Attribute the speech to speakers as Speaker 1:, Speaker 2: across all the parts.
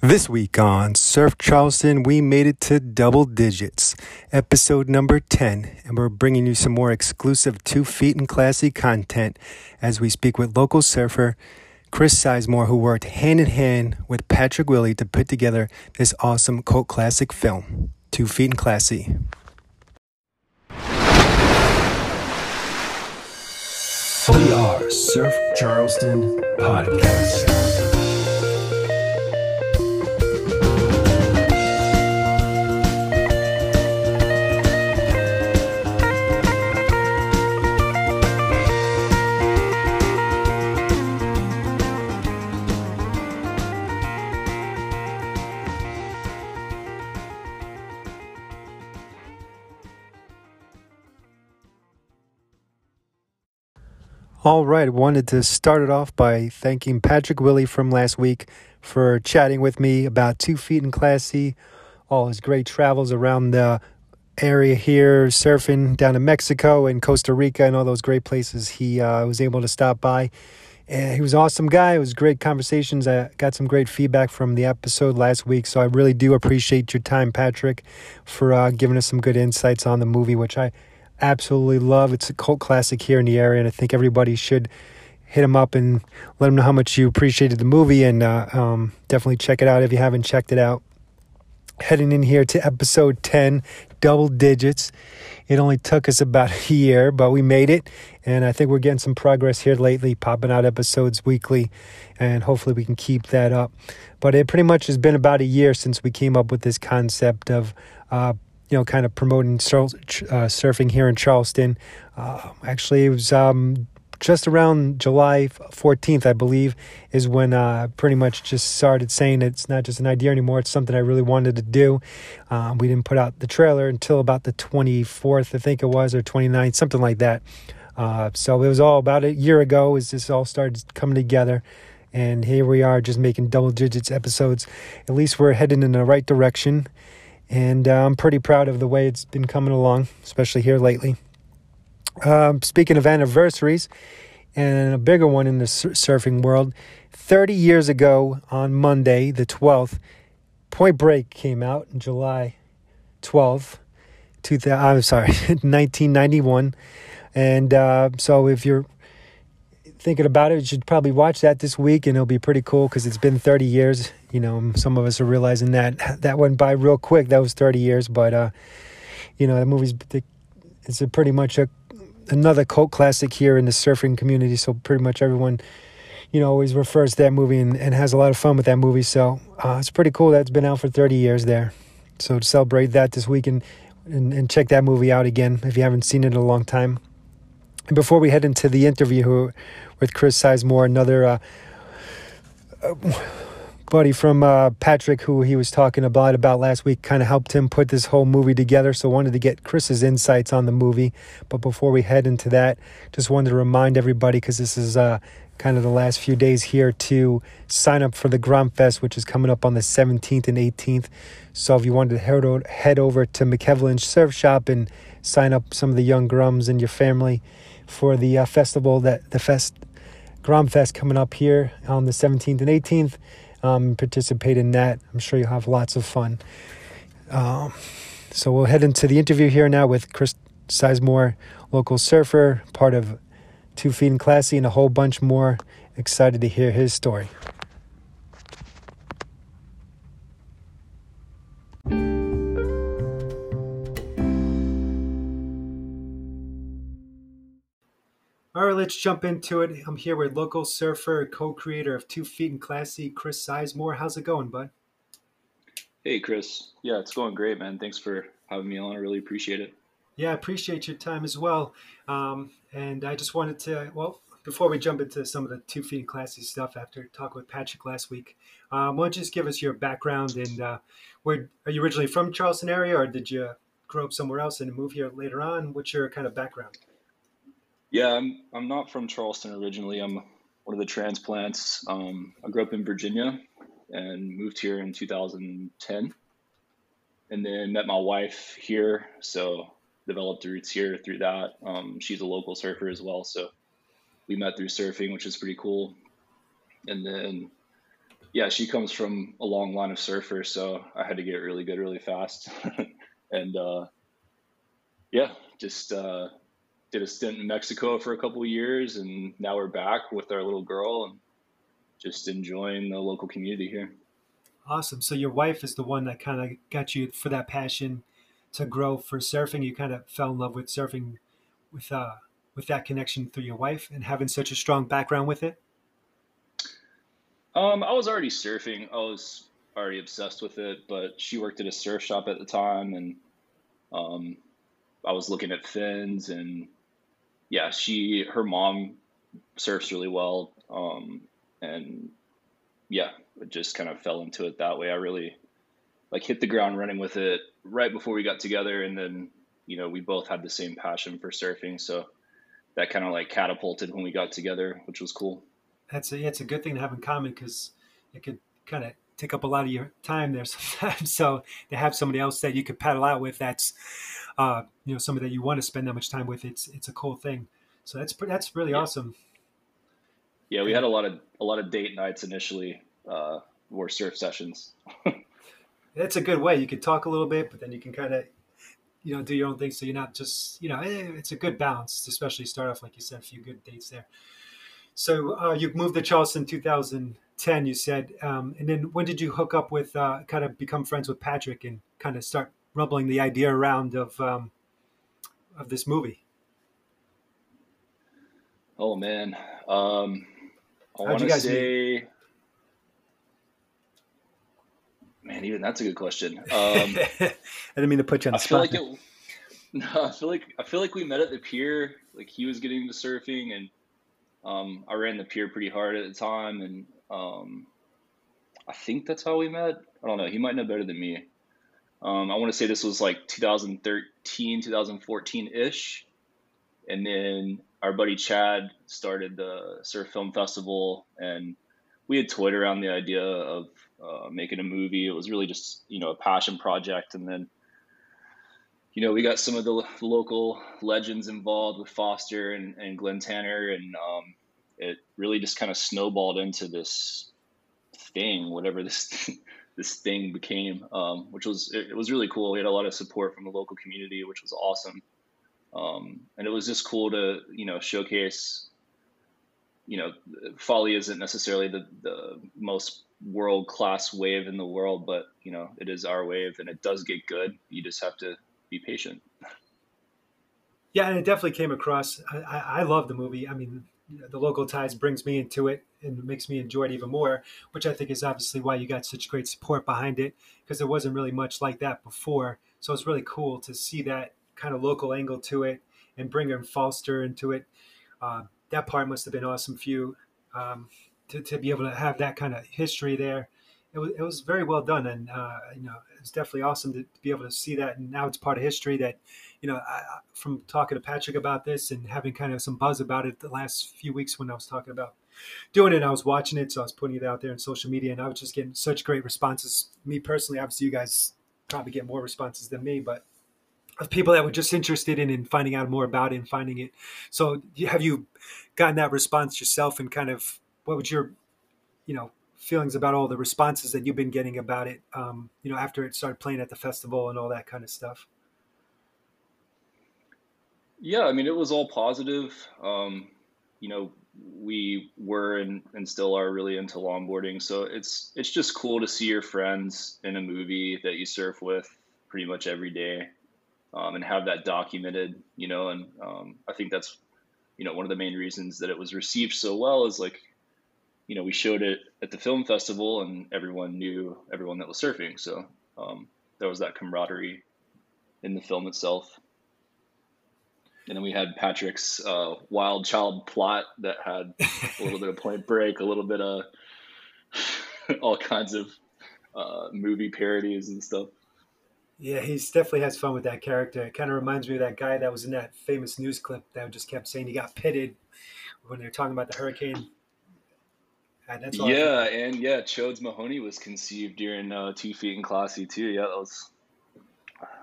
Speaker 1: This week on Surf Charleston, we made it to double digits, episode number 10, and we're bringing you some more exclusive two feet and classy content as we speak with local surfer Chris Sizemore, who worked hand in hand with Patrick Willey to put together this awesome cult classic film, Two Feet and Classy. We are Surf Charleston Podcast. All right, wanted to start it off by thanking Patrick Willie from last week for chatting with me about Two Feet and Classy, all his great travels around the area here, surfing down in Mexico and Costa Rica and all those great places he uh, was able to stop by. And he was an awesome guy. It was great conversations. I got some great feedback from the episode last week. So I really do appreciate your time, Patrick, for uh, giving us some good insights on the movie, which I absolutely love. It's a cult classic here in the area, and I think everybody should hit him up and let him know how much you appreciated the movie. And uh, um, definitely check it out if you haven't checked it out. Heading in here to episode 10, double digits. It only took us about a year, but we made it. And I think we're getting some progress here lately, popping out episodes weekly. And hopefully we can keep that up. But it pretty much has been about a year since we came up with this concept of uh, you know, kind of promoting sur- uh, surfing here in Charleston. Uh, actually, it was um, just around July 14th, I believe, is when I uh, pretty much just started saying it's not just an idea anymore. It's something I really wanted to do. Um, we didn't put out the trailer until about the 24th, I think it was, or 29th, something like that. Uh, so it was all about a year ago as this all started coming together. And here we are just making double digits episodes. At least we're heading in the right direction and uh, I'm pretty proud of the way it's been coming along, especially here lately. Um, speaking of anniversaries, and a bigger one in the surfing world, 30 years ago on Monday, the 12th, Point Break came out in July 12th, 2000, I'm sorry, 1991. And uh, so if you're thinking about it, you should probably watch that this week, and it'll be pretty cool because it's been 30 years. You know, some of us are realizing that that went by real quick. That was 30 years, but uh, you know, the movie's it's a pretty much a another cult classic here in the surfing community. So pretty much everyone, you know, always refers to that movie and, and has a lot of fun with that movie. So uh, it's pretty cool that it's been out for 30 years there. So to celebrate that this week and, and, and check that movie out again if you haven't seen it in a long time. And before we head into the interview with Chris Sizemore, another uh, uh, buddy from uh, Patrick, who he was talking about about last week, kind of helped him put this whole movie together. So wanted to get Chris's insights on the movie. But before we head into that, just wanted to remind everybody because this is uh, kind of the last few days here to sign up for the Grom Fest, which is coming up on the 17th and 18th. So if you wanted to head over to McKevlin's Surf Shop and sign up some of the young Groms in your family for the uh, festival that the fest Grom Fest coming up here on the 17th and 18th. Um, participate in that. I'm sure you'll have lots of fun. Um, so we'll head into the interview here now with Chris Sizemore, local surfer, part of Two Feet and Classy, and a whole bunch more. Excited to hear his story. All right, let's jump into it. I'm here with local surfer, co-creator of Two Feet and Classy, Chris Sizemore. How's it going, bud?
Speaker 2: Hey, Chris. Yeah, it's going great, man. Thanks for having me on. I really appreciate it.
Speaker 1: Yeah, I appreciate your time as well. Um, and I just wanted to, well, before we jump into some of the Two Feet and Classy stuff after talking with Patrick last week, um, why don't you just give us your background and uh, where are you originally from Charleston area or did you grow up somewhere else and move here later on? What's your kind of background?
Speaker 2: Yeah, I'm I'm not from Charleston originally. I'm one of the transplants. Um, I grew up in Virginia and moved here in 2010, and then met my wife here. So developed roots here through that. Um, she's a local surfer as well, so we met through surfing, which is pretty cool. And then, yeah, she comes from a long line of surfers, so I had to get really good really fast. and uh, yeah, just uh, did a stint in Mexico for a couple years, and now we're back with our little girl and just enjoying the local community here.
Speaker 1: Awesome. So your wife is the one that kind of got you for that passion to grow for surfing. You kind of fell in love with surfing with uh with that connection through your wife and having such a strong background with it.
Speaker 2: Um, I was already surfing. I was already obsessed with it, but she worked at a surf shop at the time, and um, I was looking at fins, and yeah, she her mom surfs really well, um, and yeah, it just kind of fell into it that way. I really like hit the ground running with it right before we got together, and then you know we both had the same passion for surfing, so that kind of like catapulted when we got together, which was cool.
Speaker 1: That's a, yeah, it's a good thing to have in common because it could kind of take up a lot of your time there sometimes. So to have somebody else that you could paddle out with, that's uh, you know somebody that you want to spend that much time with. It's it's a cool thing. So that's that's really yeah. awesome.
Speaker 2: Yeah, we had a lot of a lot of date nights initially uh, more surf sessions.
Speaker 1: That's a good way. You can talk a little bit, but then you can kind of, you know, do your own thing. So you're not just, you know, eh, it's a good balance, especially start off, like you said, a few good dates there. So uh, you moved to Charleston 2010, you said. Um, and then when did you hook up with, uh, kind of become friends with Patrick and kind of start rumbling the idea around of, um, of this movie?
Speaker 2: Oh man. Um, I want to say, meet? Man, even that's a good question. Um,
Speaker 1: I didn't mean to put you on the I
Speaker 2: spot. Feel like it, no, I feel like I feel like we met at the pier. Like he was getting into surfing, and um, I ran the pier pretty hard at the time, and um, I think that's how we met. I don't know. He might know better than me. Um, I want to say this was like 2013, 2014 ish, and then our buddy Chad started the Surf Film Festival, and we had toyed around the idea of uh, making a movie. It was really just you know a passion project, and then you know we got some of the local legends involved with Foster and, and Glenn Tanner, and um, it really just kind of snowballed into this thing, whatever this this thing became, um, which was it, it, was really cool. We had a lot of support from the local community, which was awesome, um, and it was just cool to you know showcase. You know, Folly isn't necessarily the the most world class wave in the world, but you know it is our wave, and it does get good. You just have to be patient.
Speaker 1: Yeah, and it definitely came across. I, I, love the movie. I mean, the local ties brings me into it and makes me enjoy it even more, which I think is obviously why you got such great support behind it because there wasn't really much like that before. So it's really cool to see that kind of local angle to it and bring in Foster into it. Uh, that part must have been awesome for you. Um, to, to be able to have that kind of history there. It was, it was very well done, and uh, you know it's definitely awesome to, to, be able to see that. And now it's part of history that, you know, I, from talking to Patrick about this and having kind of some buzz about it the last few weeks when I was talking about doing it, I was watching it, so I was putting it out there in social media, and I was just getting such great responses. Me personally, obviously, you guys probably get more responses than me, but of people that were just interested in in finding out more about it and finding it. So, have you gotten that response yourself and kind of what would your, you know, feelings about all the responses that you've been getting about it, um, you know, after it started playing at the festival and all that kind of stuff?
Speaker 2: Yeah, I mean, it was all positive. Um, you know, we were and, and still are really into longboarding, so it's it's just cool to see your friends in a movie that you surf with pretty much every day, um, and have that documented. You know, and um, I think that's you know one of the main reasons that it was received so well is like you know, we showed it at the film festival and everyone knew everyone that was surfing. So um, there was that camaraderie in the film itself. And then we had Patrick's uh, wild child plot that had a little bit of Point Break, a little bit of all kinds of uh, movie parodies and stuff.
Speaker 1: Yeah, he definitely has fun with that character. It kind of reminds me of that guy that was in that famous news clip that just kept saying he got pitted when they were talking about the hurricane
Speaker 2: yeah, and yeah, Chodes Mahoney was conceived during uh, Two Feet and Classy too. Yeah, that was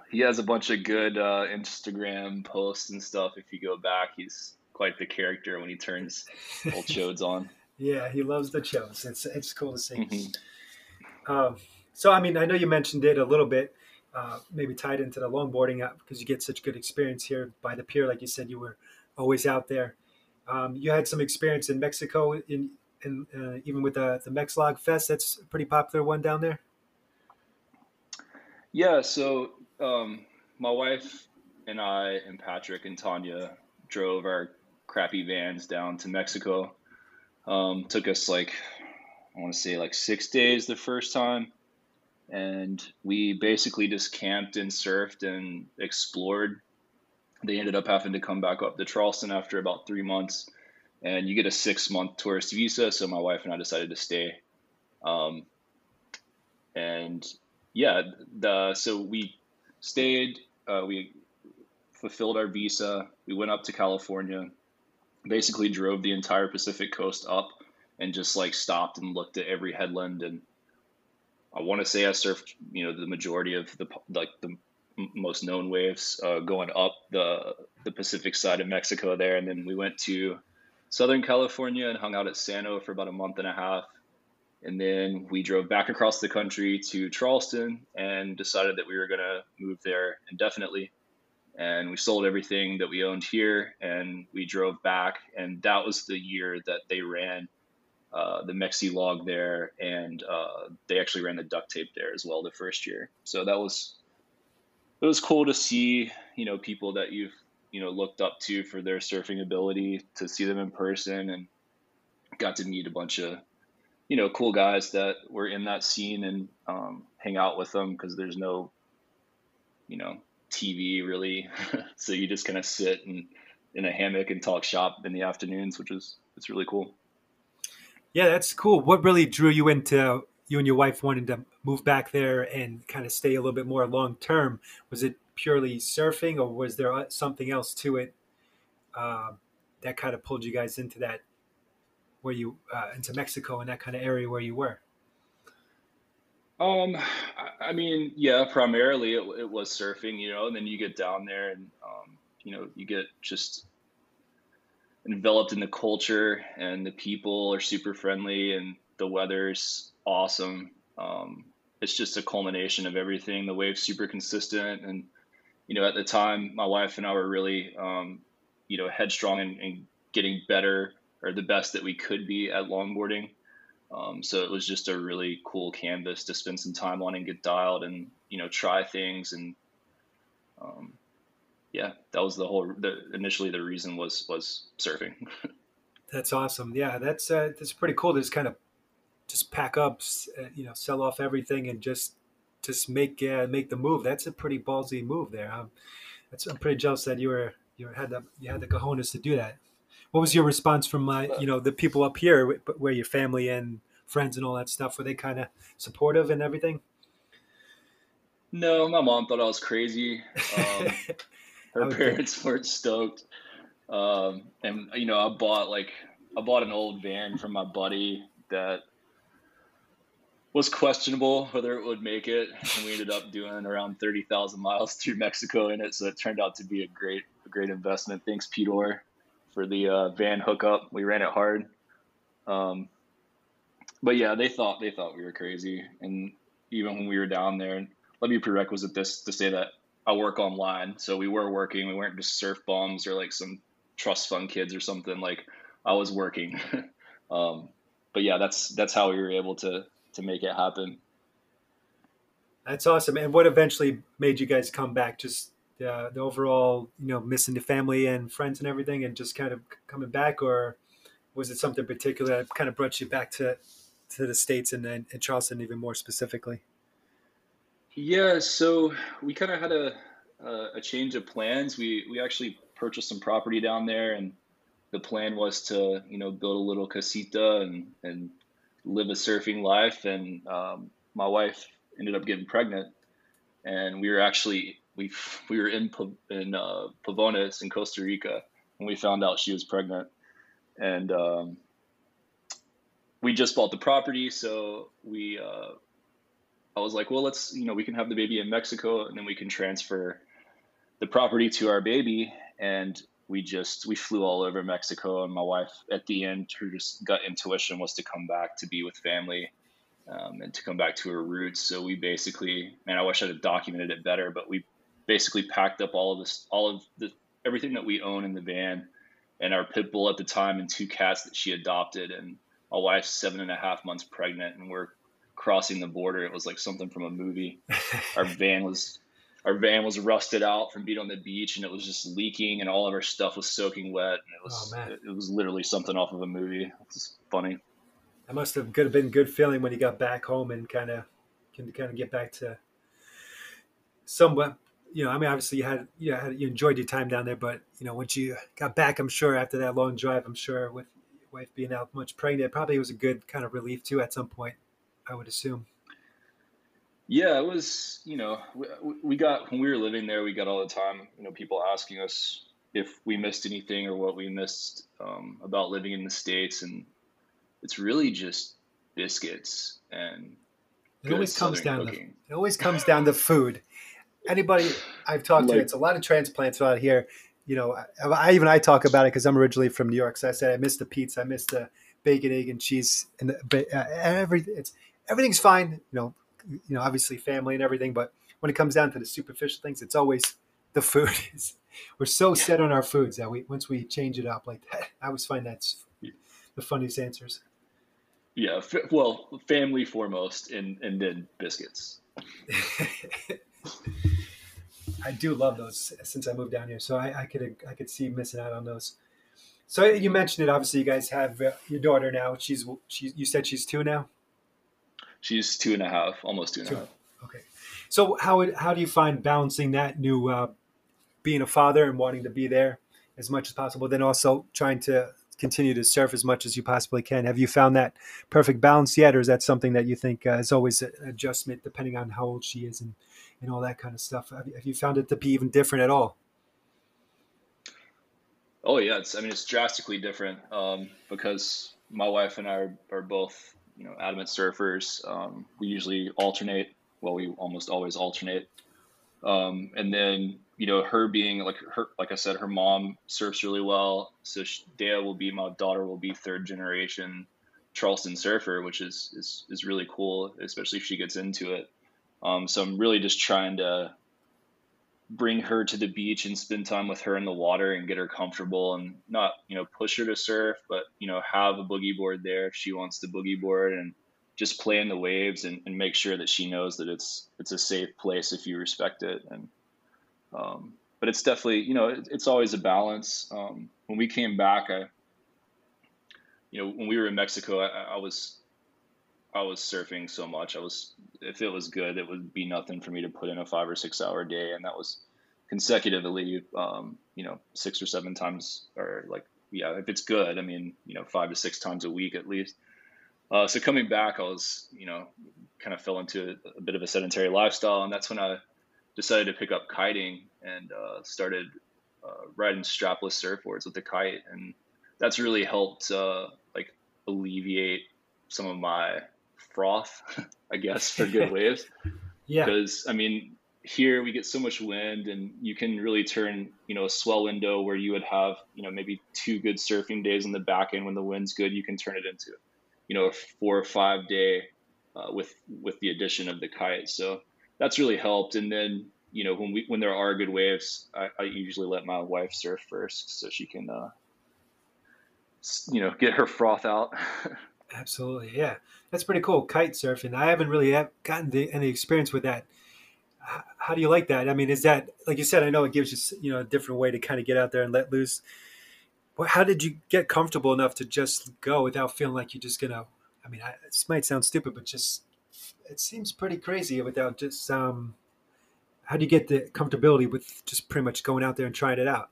Speaker 2: he has a bunch of good uh, Instagram posts and stuff. If you go back, he's quite the character when he turns old chodes on.
Speaker 1: Yeah, he loves the chodes. It's it's cool to see. Mm-hmm. Um, so, I mean, I know you mentioned it a little bit, uh, maybe tied into the longboarding up because you get such good experience here by the pier. Like you said, you were always out there. Um, you had some experience in Mexico, in, in uh, even with the the Mexilog Fest. That's a pretty popular one down there.
Speaker 2: Yeah. So um, my wife and I and Patrick and Tanya drove our crappy vans down to Mexico. Um, took us like I want to say like six days the first time and we basically just camped and surfed and explored. They ended up having to come back up to Charleston after about three months, and you get a six month tourist visa. So my wife and I decided to stay, um, and yeah, the so we stayed. Uh, we fulfilled our visa. We went up to California. Basically, drove the entire Pacific coast up, and just like stopped and looked at every headland and I want to say I surfed, you know, the majority of the like the most known waves uh, going up the the Pacific side of Mexico there, and then we went to Southern California and hung out at San O for about a month and a half, and then we drove back across the country to Charleston and decided that we were going to move there indefinitely. And we sold everything that we owned here, and we drove back, and that was the year that they ran uh, the Mexi log there, and uh, they actually ran the duct tape there as well the first year. So that was it was cool to see you know people that you've you know looked up to for their surfing ability to see them in person and got to meet a bunch of you know cool guys that were in that scene and um, hang out with them because there's no you know TV really, so you just kind of sit and in a hammock and talk shop in the afternoons, which is it's really cool.
Speaker 1: Yeah, that's cool. What really drew you into you and your wife wanting to move back there and kind of stay a little bit more long term? Was it purely surfing, or was there uh, something else to it uh, that kind of pulled you guys into that, where you uh, into Mexico and that kind of area where you were?
Speaker 2: Um, I mean, yeah, primarily it, it was surfing, you know, and then you get down there and, um, you know, you get just enveloped in the culture and the people are super friendly and the weather's awesome. Um, it's just a culmination of everything. The wave's super consistent. And, you know, at the time, my wife and I were really, um, you know, headstrong and, getting better or the best that we could be at longboarding. Um, so it was just a really cool canvas to spend some time on and get dialed and, you know, try things and, um, yeah, that was the whole. The, initially, the reason was was surfing.
Speaker 1: that's awesome. Yeah, that's uh, that's pretty cool. To just kind of just pack up, uh, you know, sell off everything and just just make uh, make the move. That's a pretty ballsy move there. I'm, that's, I'm pretty jealous that you were you had the you had the cojones to do that. What was your response from uh, you know the people up here, where your family and friends and all that stuff? Were they kind of supportive and everything?
Speaker 2: No, my mom thought I was crazy. Um, her parents weren't stoked. Um, and you know, I bought like I bought an old van from my buddy that was questionable whether it would make it, and we ended up doing around thirty thousand miles through Mexico in it. So it turned out to be a great, a great investment. Thanks, Pedor, for the uh, van hookup. We ran it hard. Um, but yeah, they thought they thought we were crazy, and even when we were down there, let me prerequisite this to say that I work online, so we were working. We weren't just surf bombs or like some trust fund kids or something. Like I was working. um, but yeah, that's that's how we were able to to make it happen.
Speaker 1: That's awesome. And what eventually made you guys come back? Just uh, the overall, you know, missing the family and friends and everything, and just kind of coming back, or was it something particular that kind of brought you back to to the states and, and Charleston even more specifically?
Speaker 2: Yeah, so we kind of had a, a, a change of plans. We we actually purchased some property down there, and the plan was to you know build a little casita and and live a surfing life. And um, my wife ended up getting pregnant, and we were actually we we were in in uh, Pavones in Costa Rica when we found out she was pregnant, and um, we just bought the property, so we uh, I was like, well, let's, you know, we can have the baby in Mexico and then we can transfer the property to our baby. And we just, we flew all over Mexico. And my wife, at the end, her just gut intuition was to come back to be with family um, and to come back to her roots. So we basically, man, I wish I'd have documented it better, but we basically packed up all of this, all of the, everything that we own in the van and our pit bull at the time and two cats that she adopted. And my wife's seven and a half months pregnant and we're crossing the border. It was like something from a movie. our van was our van was rusted out from being on the beach and it was just leaking and all of our stuff was soaking wet and it was oh, it, was literally something off of a movie. It was funny.
Speaker 1: That must have could have been a good feeling when you got back home and kind of can kind of get back to somewhat you know, I mean, obviously you had, you had, you enjoyed your time down there, but you know, once you got back, I'm sure after that long drive, I'm sure with your wife being out much pregnant, probably was a good kind of relief too at some point. I would assume.
Speaker 2: Yeah, it was. You know, we, we got when we were living there, we got all the time. You know, people asking us if we missed anything or what we missed um, about living in the states, and it's really just biscuits and.
Speaker 1: It always comes down cooking. to it always comes down to food. Anybody I've talked like, to, it's a lot of transplants out here. You know, I, I even I talk about it because I'm originally from New York, so I said I missed the pizza, I missed the bacon, egg, and cheese, and the, uh, every it's everything's fine. You know, you know, obviously family and everything, but when it comes down to the superficial things, it's always the food. Is, we're so set on our foods that we once we change it up like that, I always find that's the funniest answers.
Speaker 2: Yeah, f- well, family foremost, and and then biscuits.
Speaker 1: I do love those since I moved down here, so I, I could I could see missing out on those. So you mentioned it. Obviously, you guys have uh, your daughter now. She's she. You said she's two now.
Speaker 2: She's two and a half, almost two and two. a half.
Speaker 1: Okay. So how how do you find balancing that new uh, being a father and wanting to be there as much as possible, then also trying to continue to surf as much as you possibly can? Have you found that perfect balance yet, or is that something that you think uh, is always an adjustment depending on how old she is and and all that kind of stuff? Have you, have you found it to be even different at all?
Speaker 2: Oh yeah, it's I mean it's drastically different um, because my wife and I are, are, both you know adamant surfers. Um, we usually alternate. Well, we almost always alternate. Um, and then you know her being like her like I said, her mom surfs really well. So she, Dea will be my daughter will be third generation Charleston surfer, which is is is really cool, especially if she gets into it. Um, so I'm really just trying to bring her to the beach and spend time with her in the water and get her comfortable and not you know push her to surf but you know have a boogie board there if she wants to boogie board and just play in the waves and, and make sure that she knows that it's it's a safe place if you respect it. And um, but it's definitely you know it, it's always a balance. Um, when we came back i you know when we were in mexico I, I was I was surfing so much. I was if it was good, it would be nothing for me to put in a five or six hour day, and that was consecutively, um, you know, six or seven times, or like yeah, if it's good, I mean, you know, five to six times a week at least. Uh, so coming back, I was, you know, kind of fell into a, bit of a sedentary lifestyle, and that's when I decided to pick up kiting and uh, started uh, riding strapless surfboards with the kite, and that's really helped uh, like alleviate some of my froth, I guess, for good waves. yeah. Because I mean, here we get so much wind, and you can really turn, you know, a swell window where you would have, you know, maybe two good surfing days in the back end when the wind's good. You can turn it into, you know, a four or five day uh, with with the addition of the kite. So that's really helped. And then you know when we when there are good waves, I, I usually let my wife surf first so she can, uh, you know, get her froth out.
Speaker 1: Absolutely, yeah, that's pretty cool. Kite surfing. I haven't really gotten the, any experience with that. How do you like that? I mean, is that like you said? I know it gives you you know a different way to kind of get out there and let loose. How did you get comfortable enough to just go without feeling like you're just gonna? I mean, I, this might sound stupid, but just it seems pretty crazy without just um. How do you get the comfortability with just pretty much going out there and trying it out?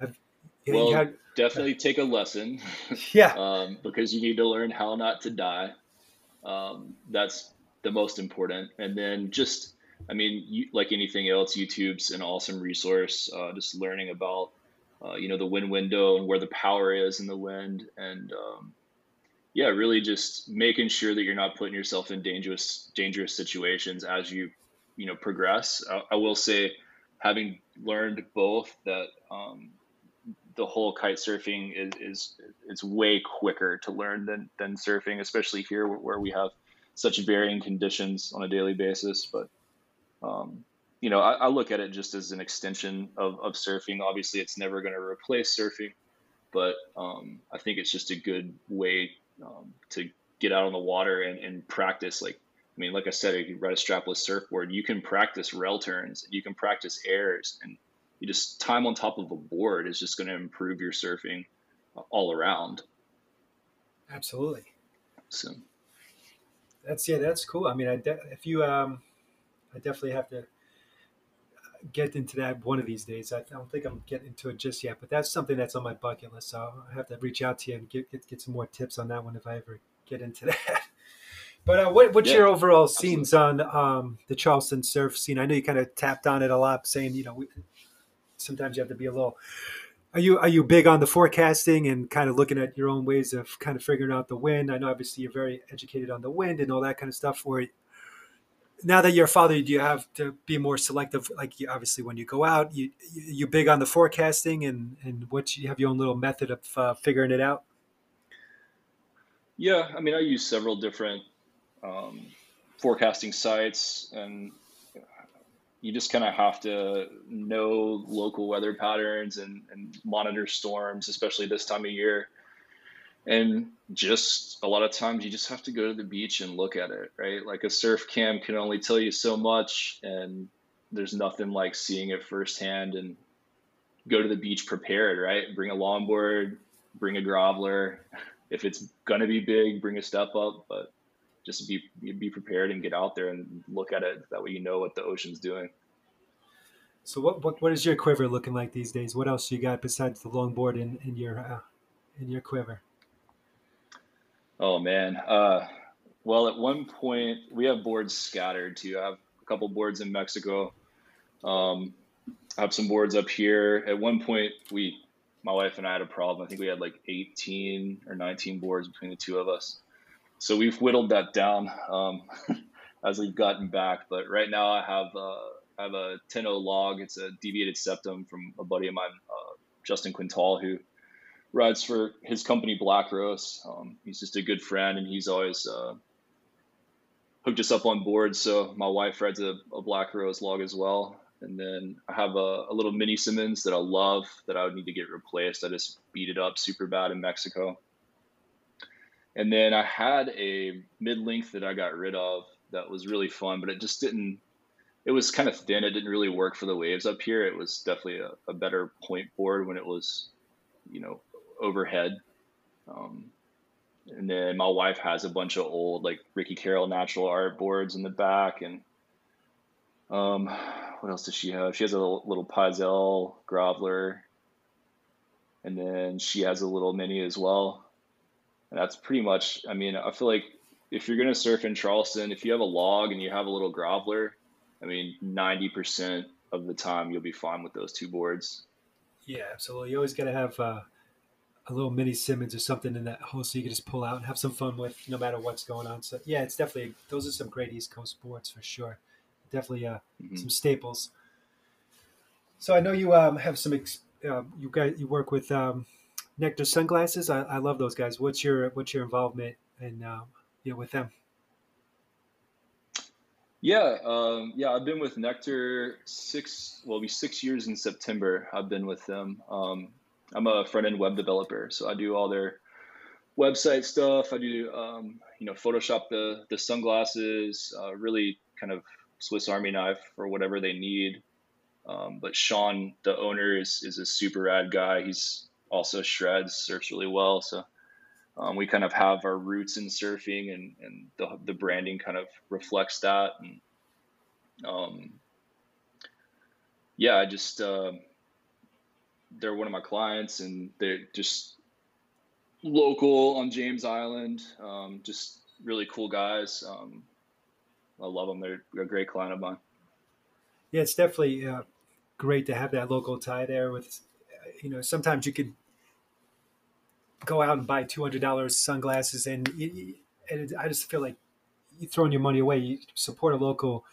Speaker 2: Have, well, had, definitely take a lesson.
Speaker 1: Yeah.
Speaker 2: um, because you need to learn how not to die. Um, that's the most important. And then just, I mean, you, like anything else, YouTube's an awesome resource. Uh, just learning about, uh, you know, the wind window and where the power is in the wind, and um, yeah, really just making sure that you're not putting yourself in dangerous dangerous situations as you you know progress. I, I will say, having learned both that um, the whole kite surfing is is it's way quicker to learn than than surfing, especially here where we have such varying conditions on a daily basis. But um, you know, I, I, look at it just as an extension of, of surfing. Obviously, it's never going to replace surfing, but um, I think it's just a good way um, to get out on the water and, and practice. Like, I mean, like I said, if you ride a strapless surfboard, you can practice rail turns, you can practice airs, and you just time on top of a board is just going to improve your surfing all around.
Speaker 1: Absolutely.
Speaker 2: So
Speaker 1: that's yeah, that's cool. I mean, I de- if you um, I definitely have to get into that one of these days. I don't think I'm getting into it just yet, but that's something that's on my bucket list. So I have to reach out to you and get get, get some more tips on that one if I ever get into that. But uh, what, what's yeah, your overall absolutely. scenes on um, the Charleston surf scene? I know you kind of tapped on it a lot, saying you know we, sometimes you have to be a little. Are you are you big on the forecasting and kind of looking at your own ways of kind of figuring out the wind? I know obviously you're very educated on the wind and all that kind of stuff. Or now that you're a father, do you have to be more selective? Like you, obviously, when you go out, you you big on the forecasting and and what you have your own little method of uh, figuring it out.
Speaker 2: Yeah, I mean, I use several different um, forecasting sites, and you just kind of have to know local weather patterns and, and monitor storms, especially this time of year. And just a lot of times you just have to go to the beach and look at it right? Like a surf cam can only tell you so much and there's nothing like seeing it firsthand. And go to the beach prepared right? Bring a longboard bring a groveler. If it's gonna be big bring a step up but just be be prepared and get out there and look at it that way you know what the ocean's doing
Speaker 1: so what what, what is your quiver looking like these days what else you got besides the longboard in, in your uh, in your quiver
Speaker 2: Oh man. Uh, well, at one point we have boards scattered too. I have a couple boards in Mexico. Um, I have some boards up here. At one point, we, my wife and I had a problem. I think we had like 18 or 19 boards between the two of us. So we've whittled that down um, as we've gotten back. But right now, I have uh, I have a 10 log. It's a deviated septum from a buddy of mine, uh, Justin Quintal, who rides for his company Black Rose. Um, he's just a good friend, and he's always uh, hooked us up on board. So my wife rides a, a, Black Rose log as well. And then I have a, a, little mini Simmons that I love that I would need to get replaced. I just beat it up super bad in Mexico. And then I had a mid length that I got rid of that was really fun, but it just didn't. It was kind of thin. It didn't really work for the waves up here. It was definitely a, a better point board when it was, you know, overhead. Um, and then my wife has a bunch of old like Ricky Carroll natural art boards in the back, and um, what else does she have? She has a little, Pyzel groveler, and then she has a little mini as well. And that's pretty much. I mean, I feel like if you're gonna surf in Charleston, if you have a log and you have a little groveler, I mean, ninety percent of the time you'll be fine with those two boards.
Speaker 1: Yeah, absolutely. You always got to have uh, a little mini Simmons or something in that hole so you can just pull out and have some fun with no matter what's going on. So yeah, it's definitely those are some great East Coast boards for sure. Definitely uh, mm-hmm. some staples. So I know you um, have some ex- uh, you guys you work with um, Nectar Sunglasses. I, I, love those guys. What's your what's your involvement in um, you know with them?
Speaker 2: Yeah, um, yeah, I've been with Nectar six. Well, be six years in September. I've been with them. Um, I'm a front end web developer, so I do all their website stuff. I do um, you know Photoshop the the sunglasses, uh, really kind of Swiss Army knife for whatever they need. Um, but Sean, the owner, is is a super rad guy. He's also shreds, surfs really well. So um, we kind of have our roots in surfing, and and the the branding kind of reflects that. And um, yeah, I just uh, they're one of my clients and they're just local on James Island. Um, just really cool guys. Um, I love them. They're a great client of mine.
Speaker 1: Yeah, it's definitely uh, great to have that local tie there. With you know, sometimes you could go out and buy two hundred dollars sunglasses, and, and I just feel like you're throwing your money away. You support a local,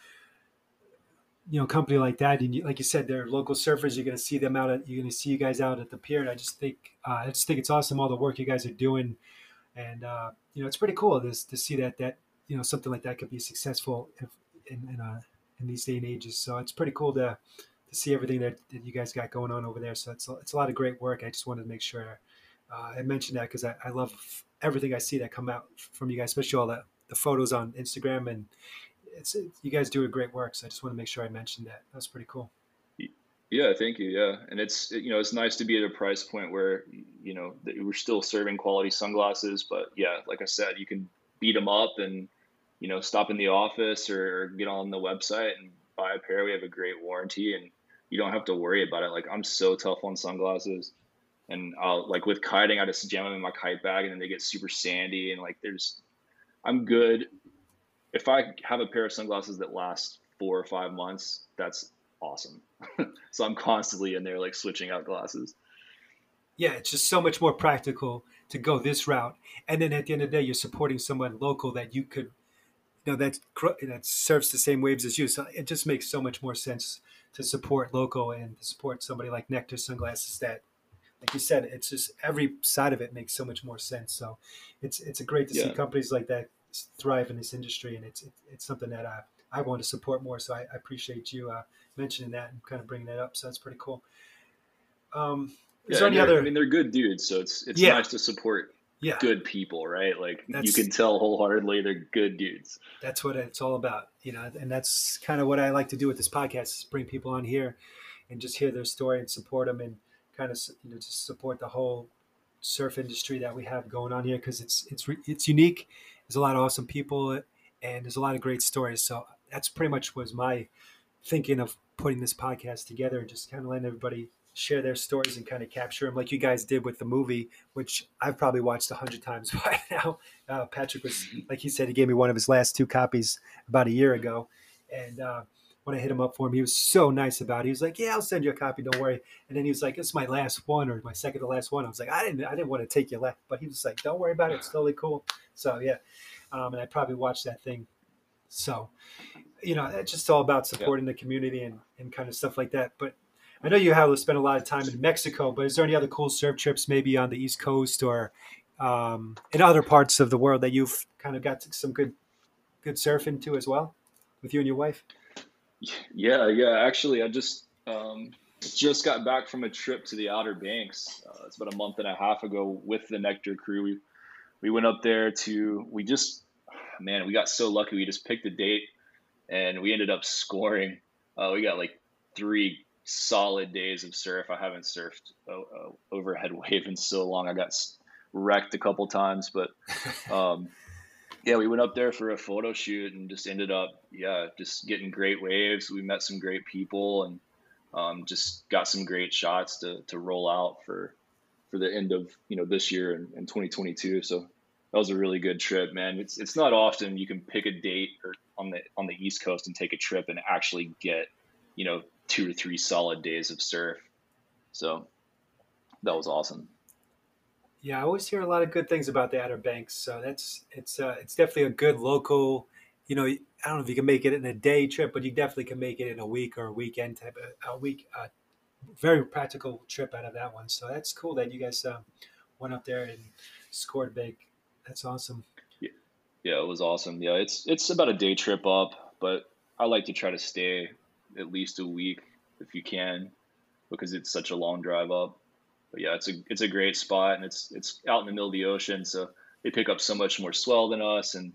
Speaker 1: you know, company like that, and you, like you said, they're local surfers. You're going to see them out. At, you're going to see you guys out at the pier, and I just think uh, I just think it's awesome all the work you guys are doing, and uh, you know, it's pretty cool to to see that that you know something like that could be successful if, in in, uh, in these day and ages. So it's pretty cool to to see everything that, that you guys got going on over there. So it's it's a lot of great work. I just wanted to make sure uh, I mentioned that because I, I love everything I see that come out from you guys, especially all the, the photos on Instagram and it's, it, you guys do a great work. So I just want to make sure I mentioned that. That's pretty cool.
Speaker 2: Yeah, thank you. Yeah, and it's you know it's nice to be at a price point where you know we're still serving quality sunglasses, but yeah, like I said, you can beat them up and you know stop in the office or get on the website and buy a pair. We have a great warranty, and you don't have to worry about it. Like I'm so tough on sunglasses, and I'll like with kiting, I just jam them in my kite bag, and then they get super sandy, and like there's, I'm good. If I have a pair of sunglasses that last four or five months, that's awesome. so I'm constantly in there like switching out glasses.
Speaker 1: Yeah, it's just so much more practical to go this route, and then at the end of the day, you're supporting someone local that you could, you know, that that surfs the same waves as you. So it just makes so much more sense to support local and to support somebody like Nectar Sunglasses that like you said, it's just every side of it makes so much more sense. So it's it's a great to yeah. see companies like that thrive in this industry, and it's it's something that I I want to support more. So I, I appreciate you uh, mentioning that and kind of bringing that up. So that's pretty cool. Um,
Speaker 2: is yeah, there any other? I mean, they're good dudes, so it's it's yeah. nice to support yeah. good people, right? Like that's, you can tell wholeheartedly they're good dudes.
Speaker 1: That's what it's all about, you know. And that's kind of what I like to do with this podcast: is bring people on here and just hear their story and support them, and kind of you know just support the whole surf industry that we have going on here because it's it's it's unique. There's a lot of awesome people, and there's a lot of great stories. So that's pretty much was my thinking of putting this podcast together and just kind of letting everybody share their stories and kind of capture them like you guys did with the movie, which I've probably watched a hundred times by now. Uh, Patrick was, like he said, he gave me one of his last two copies about a year ago. And uh, when I hit him up for him, he was so nice about it. He was like, yeah, I'll send you a copy. Don't worry. And then he was like, it's my last one or my second to last one. I was like, I didn't, I didn't want to take you left, but he was like, don't worry about it. It's totally cool. So yeah. Um, and I probably watched that thing. So, you know, it's just all about supporting the community and, and kind of stuff like that. But I know you have spent a lot of time in Mexico, but is there any other cool surf trips maybe on the East Coast or um, in other parts of the world that you've kind of got some good good surfing to as well with you and your wife?
Speaker 2: Yeah, yeah. Actually, I just um, just got back from a trip to the Outer Banks. Uh, it's about a month and a half ago with the Nectar crew. We we went up there to we just man we got so lucky. We just picked a date and we ended up scoring. Uh, we got like three solid days of surf. I haven't surfed overhead wave in so long. I got wrecked a couple times, but um, yeah, we went up there for a photo shoot and just ended up, yeah, just getting great waves. We met some great people and um, just got some great shots to, to roll out for for the end of you know this year and, in 2022. So that was a really good trip, man. It's it's not often you can pick a date or on the on the East Coast and take a trip and actually get you know two or three solid days of surf. So that was awesome.
Speaker 1: Yeah, I always hear a lot of good things about the Outer Banks. So that's it's uh, it's definitely a good local. You know, I don't know if you can make it in a day trip, but you definitely can make it in a week or a weekend type of a week. Uh, very practical trip out of that one. So that's cool that you guys uh, went up there and scored big. That's awesome.
Speaker 2: Yeah. yeah, it was awesome. Yeah, it's it's about a day trip up, but I like to try to stay at least a week if you can, because it's such a long drive up. But yeah, it's a it's a great spot, and it's it's out in the middle of the ocean, so they pick up so much more swell than us, and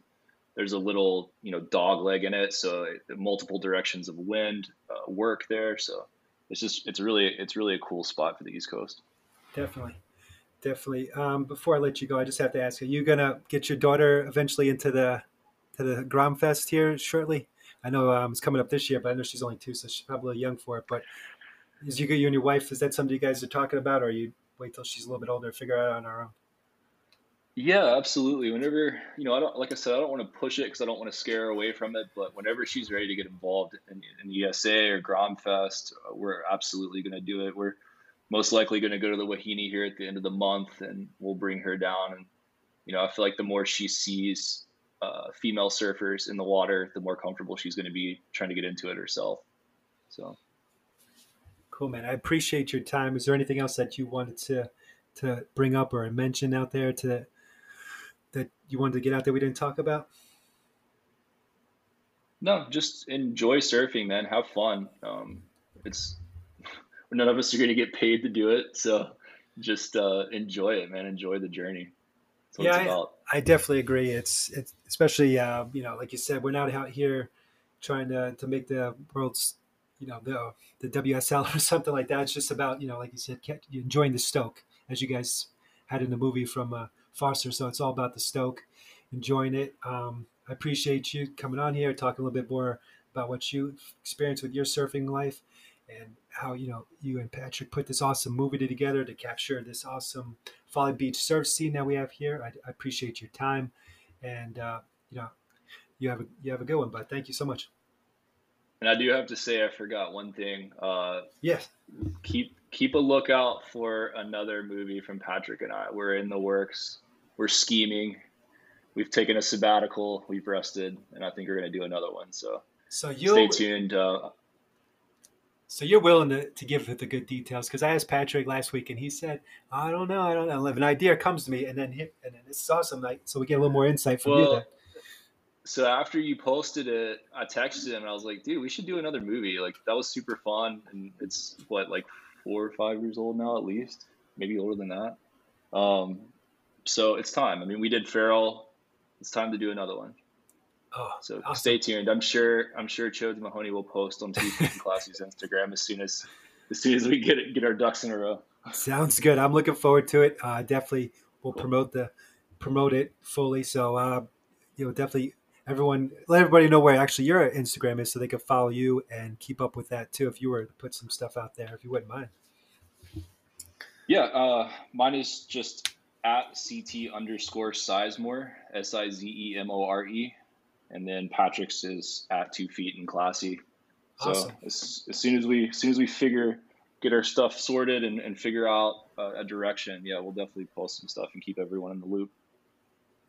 Speaker 2: there's a little you know dog leg in it, so it, multiple directions of wind uh, work there. So it's just it's really it's really a cool spot for the East Coast.
Speaker 1: Definitely, definitely. Um, before I let you go, I just have to ask: Are you gonna get your daughter eventually into the to the Grom Fest here shortly? I know um, it's coming up this year, but I know she's only two, so she's probably young for it. But is you, you and your wife, is that something you guys are talking about, or you wait till she's a little bit older to figure it out on her own?
Speaker 2: Yeah, absolutely. Whenever you know, I don't like I said, I don't want to push it because I don't want to scare her away from it. But whenever she's ready to get involved in, in ESA or Grom Fest, uh, we're absolutely going to do it. We're most likely going to go to the Wahine here at the end of the month, and we'll bring her down. And you know, I feel like the more she sees uh, female surfers in the water, the more comfortable she's going to be trying to get into it herself. So
Speaker 1: cool, man. I appreciate your time. Is there anything else that you wanted to to bring up or mention out there to that you wanted to get out there we didn't talk about?
Speaker 2: No, just enjoy surfing, man. Have fun. Um, it's none of us are going to get paid to do it, so just uh, enjoy it, man. Enjoy the journey.
Speaker 1: yeah, I, I, definitely agree. It's it's especially uh, you know, like you said, we're not out here trying to to make the world's you know the the WSL or something like that. It's just about you know, like you said, enjoying the stoke as you guys had in the movie from uh, Foster. So it's all about the stoke, enjoying it. Um, I appreciate you coming on here, talking a little bit more about what you experienced with your surfing life and how you know you and Patrick put this awesome movie together to capture this awesome Folly Beach surf scene that we have here. I, I appreciate your time, and uh, you know you have a you have a good one. But thank you so much.
Speaker 2: And I do have to say, I forgot one thing. Uh,
Speaker 1: yes.
Speaker 2: Keep keep a lookout for another movie from Patrick and I. We're in the works. We're scheming. We've taken a sabbatical. We've rested, and I think we're going to do another one. So,
Speaker 1: so you
Speaker 2: stay tuned. Uh,
Speaker 1: so you're willing to, to give the good details because I asked Patrick last week and he said, "I don't know, I don't know." If an idea comes to me, and then and then this is awesome. Like, so we get a little more insight from well, you. Then.
Speaker 2: So after you posted it, I texted him and I was like, "Dude, we should do another movie. Like that was super fun, and it's what like four or five years old now at least, maybe older than that. Um, so it's time. I mean, we did Feral. It's time to do another one.
Speaker 1: Oh,
Speaker 2: so awesome. stay tuned. I'm sure I'm sure Chodes Mahoney will post on TV Classy's Instagram as soon as as soon as we get it, get our ducks in a row.
Speaker 1: Sounds good. I'm looking forward to it. Uh, definitely will promote the promote it fully. So uh, you know, definitely everyone let everybody know where actually your Instagram is so they can follow you and keep up with that too. If you were to put some stuff out there, if you wouldn't mind.
Speaker 2: Yeah, uh, mine is just at ct underscore sizemore s i z e m o r e and then Patrick's is at two feet and classy. So awesome. as, as soon as we as soon as we figure get our stuff sorted and, and figure out uh, a direction, yeah, we'll definitely post some stuff and keep everyone in the loop.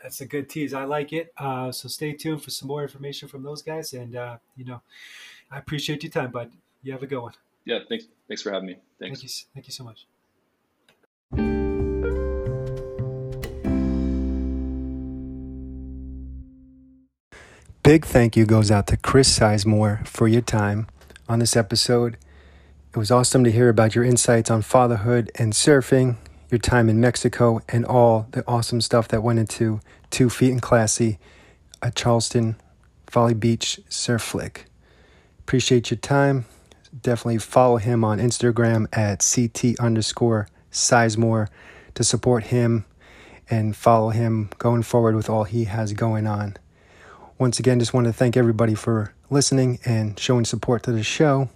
Speaker 1: That's a good tease. I like it. Uh, so stay tuned for some more information from those guys. And uh, you know, I appreciate your time, bud. You have a good one.
Speaker 2: Yeah, thanks. Thanks for having me.
Speaker 1: Thanks. Thank you. Thank you so much. Big thank you goes out to Chris Sizemore for your time on this episode. It was awesome to hear about your insights on fatherhood and surfing, your time in Mexico, and all the awesome stuff that went into Two Feet and Classy, a Charleston Folly Beach surf flick. Appreciate your time. Definitely follow him on Instagram at CT underscore Sizemore to support him and follow him going forward with all he has going on. Once again, just want to thank everybody for listening and showing support to the show.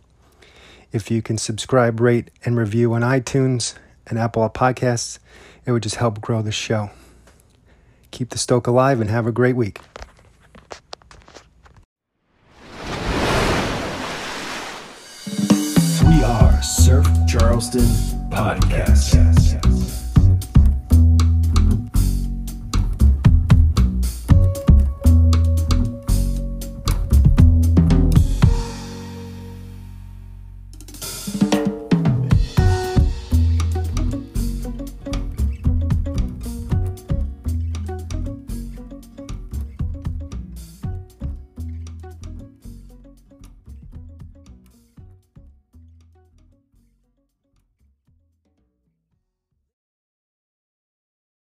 Speaker 1: If you can subscribe, rate, and review on iTunes and Apple Podcasts, it would just help grow the show. Keep the Stoke alive and have a great week. We are Surf Charleston Podcast.